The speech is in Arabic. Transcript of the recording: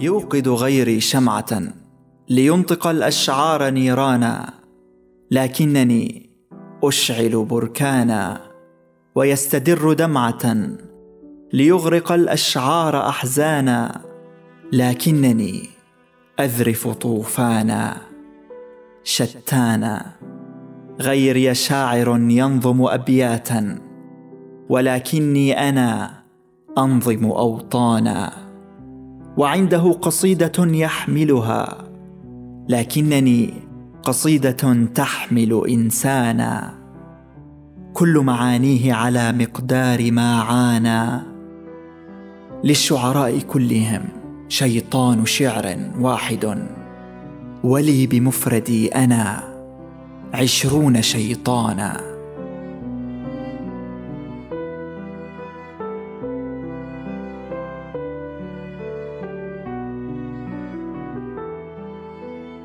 يوقد غيري شمعة لينطق الأشعار نيرانا لكنني أشعل بركانا ويستدر دمعة ليغرق الأشعار أحزانا لكنني أذرف طوفانا شتانا. غيري شاعر ينظم أبياتا ولكني أنا أنظم أوطانا. وعنده قصيدة يحملها لكنني قصيدة تحمل إنسانا. كل معانيه على مقدار ما عانى للشعراء كلهم شيطان شعر واحد. ولي بمفردي أنا عشرون شيطانا.